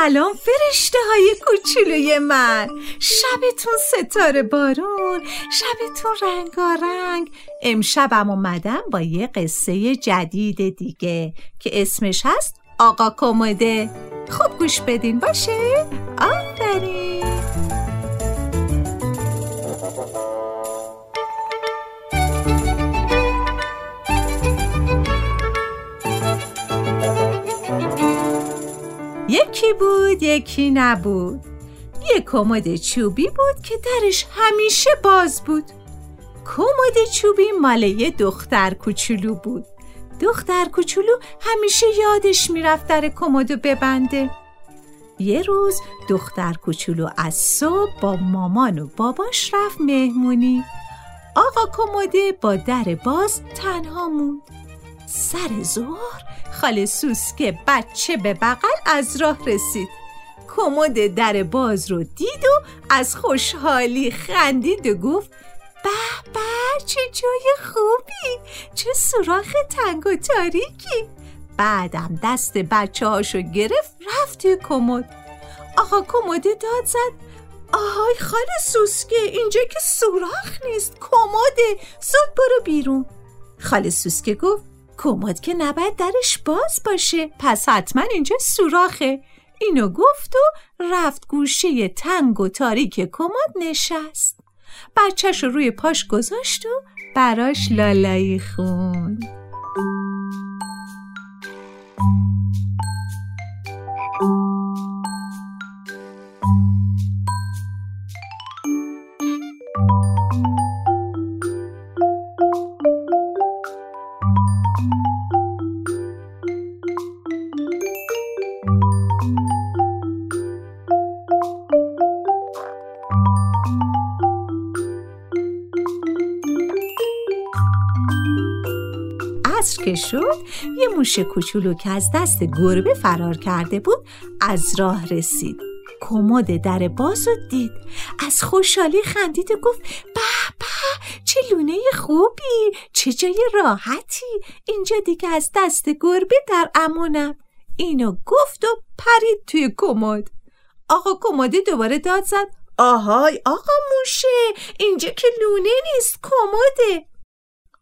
سلام فرشته های کوچولوی من. شبتون ستاره بارون شبتون رنگارنگ. امشبم اومدم با یه قصه جدید دیگه که اسمش هست آقا کمده. خوب گوش بدین باشه؟ آفرین. یکی بود؟ یکی نبود. یه کمد چوبی بود که درش همیشه باز بود. کمد چوبی مال یه دختر کوچولو بود. دختر کوچولو همیشه یادش می‌رفت در کمدو ببنده. یه روز دختر کوچولو از صبح با مامان و باباش رفت مهمونی. آقا کمده با در باز تنها موند. سر ظهر خاله سوسکه بچه به بغل از راه رسید. کمد در باز رو دید و از خوشحالی خندید و گفت به به چه جای خوبی! چه سوراخ تنگ و تاریکی! بعدم دست بچه هاشو گرفت رفت توی کمد. آقا کمده داد زد آهای خاله سوسکه اینجا که سوراخ نیست کمده زود برو بیرون. خاله سوسکه گفت کمد که نباید درش باز باشه. پس حتما اینجا سوراخه. اینو گفت و رفت گوشه تنگ و تاریک کمد نشست. بچهش رو روی پاش گذاشت و براش لالایی خوند. عصر که شد یه موش کوچولو که از دست گربه فرار کرده بود از راه رسید. کمد در باز و دید. از خوشحالی خندید و گفت به به چه لونه خوبی چه جای راحتی. اینجا دیگه از دست گربه در امانم اینو گفت و پرید توی کمد. آقا کمده دوباره داد زد. آهای آقا موشه اینجا که لونه نیست کمده.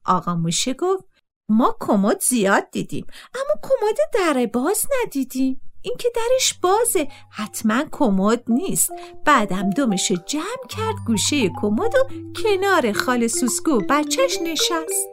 آقا موشه گفت ما کمد زیاد دیدیم اما کمد در باز ندیدیم. اینکه درش بازه حتما کمد نیست. بعدم دمش جمع کرد گوشه کمد و کنار خال سوسکو بچهش نشست.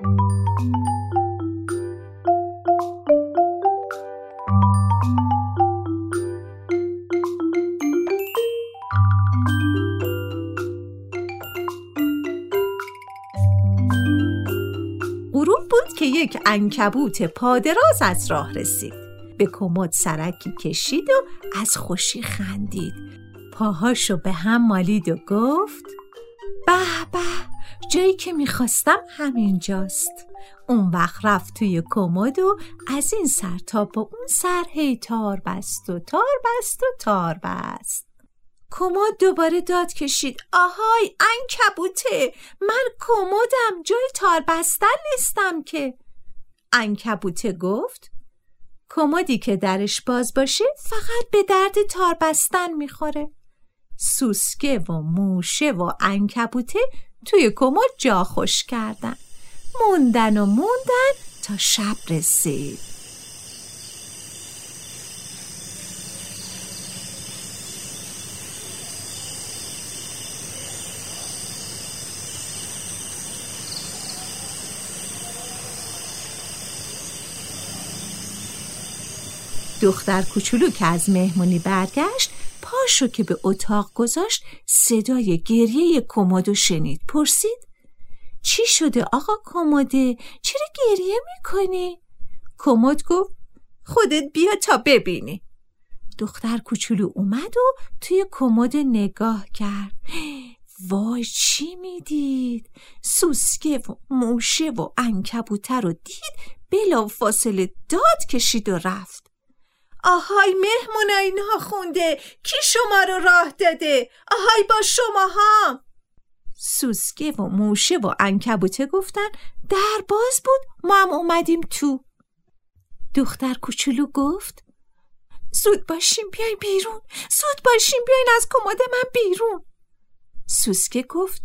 که یک انکبوت پادراز از راه رسید. به کمد سرکی کشید و از خوشی خندید. پاهاشو به هم مالید و گفت به به جایی که می‌خواستم همینجاست. اون وقت رفت توی کمد و از این سر تا به اون سر هی تار بست و تار بست و تار بست. کمد دوباره داد کشید. آهای انکبوته من کمدم جای تار بستن نیستم که. انکبوته گفت. کمدی که درش باز باشه فقط به درد تار بستن می‌خوره. سوسکه و موشه و انکبوته توی کمد جا خوش کردن. موندن و موندن تا شب رسید. دختر کوچولو که از مهمونی برگشت پاشو که به اتاق گذاشت صدای گریه کمدو شنید. پرسید چی شده آقا کموده چرا گریه می‌کنی؟ کمد گفت خودت بیا تا ببینی. دختر کوچولو اومد و توی کمد نگاه کرد. وای چی می‌دید؟ سوسکه و موشه و انکبوتر رو دید بلا فاصله داد کشید و رفت. آهای مهمونای خونده کی شما رو راه داده؟ آهای با شما ها سوسکه و موشه و انکبوته گفتن در باز بود ما هم اومدیم تو. دختر کوچولو گفت زود باشیم بیاین بیرون زود باشیم بیاین از کمد من بیرون. سوسکه گفت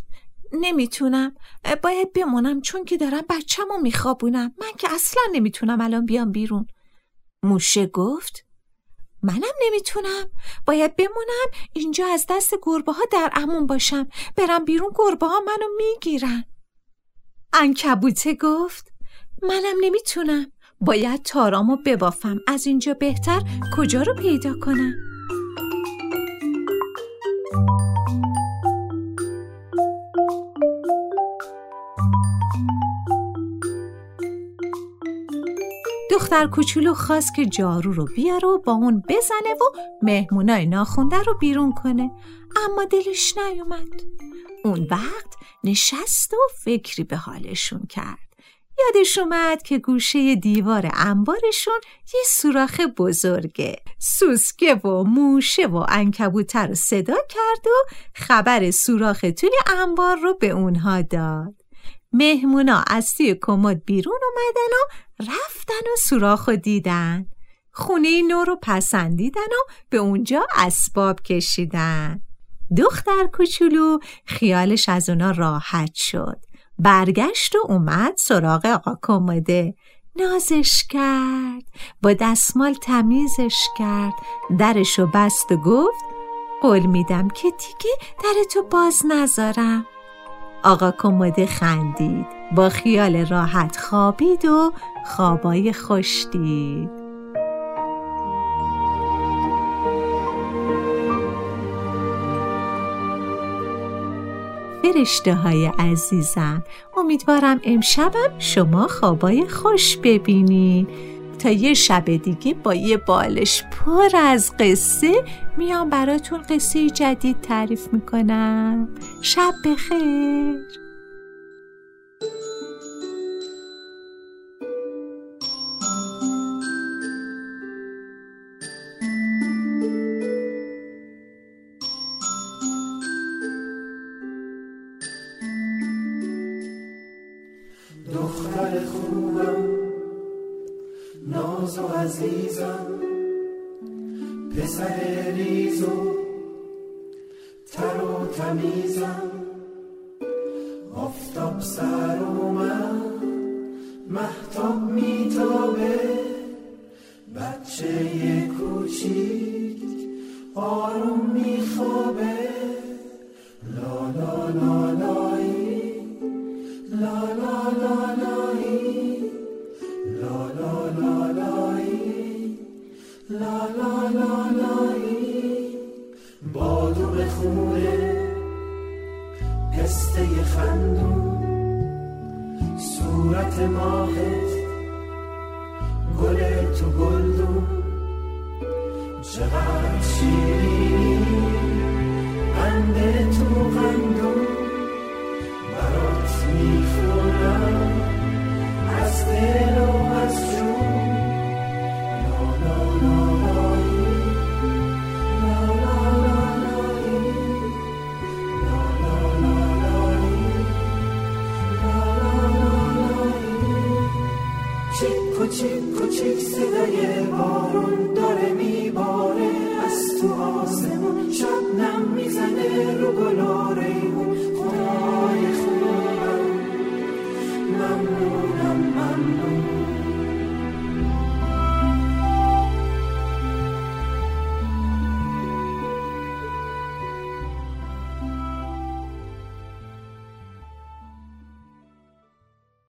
نمی‌تونم باید بمونم چون که دارم بچه‌مو میخوابونم. من که اصلا نمی‌تونم الان بیام بیرون. موشه گفت منم نمی‌تونم. باید بمونم اینجا از دست گربه ها در امون باشم. برم بیرون گربه ها منو می‌گیرن. انکبوته گفت منم نمی‌تونم. باید تارامو ببافم. از اینجا بهتر کجا رو پیدا کنم؟ دختر کوچولو خواست که جارو رو بیاره و با اون بزنه و مهمونای ناخونده رو بیرون کنه. اما دلش نیومد. اون وقت نشست و فکری به حالشون کرد. یادش اومد که گوشه دیوار انبارشون یه سوراخ بزرگه. سوسکه و موشه و انکبوتر رو صدا کرد و خبر سوراخ توی انبار رو به اونها داد. مهمونا از توی کمد بیرون اومدن و رفتن و سوراخ و دیدن. خونه نو رو پسندیدن و به اونجا اسباب کشیدن. دختر کوچولو خیالش از اونا راحت شد. برگشت و اومد سراغ آقا کمده نازش کرد. با دستمال تمیزش کرد. درشو بست و گفت قول میدم که دیگه درتو باز نذارم. آقا کمده خندید. با خیال راحت خوابید و خوابای خوش دید. فرشته های عزیزم امیدوارم امشبم شما خوابای خوش ببینید. تا یه شب دیگه با یه بالش پر از قصه میام براتون قصه جدید تعریف می‌کنم. شب بخیر. ناز و عزیزم. پسر ریز و تر و تمیزم. آفتاب سر من محتاب میتابه. بچه کوچیک آروم میخوابه. لا لا لا لایی لا لا لا نگاهت گل تو گلدون. چقدر شیرینی قند تو قندون. برات می‌خونم. از دل و از جون.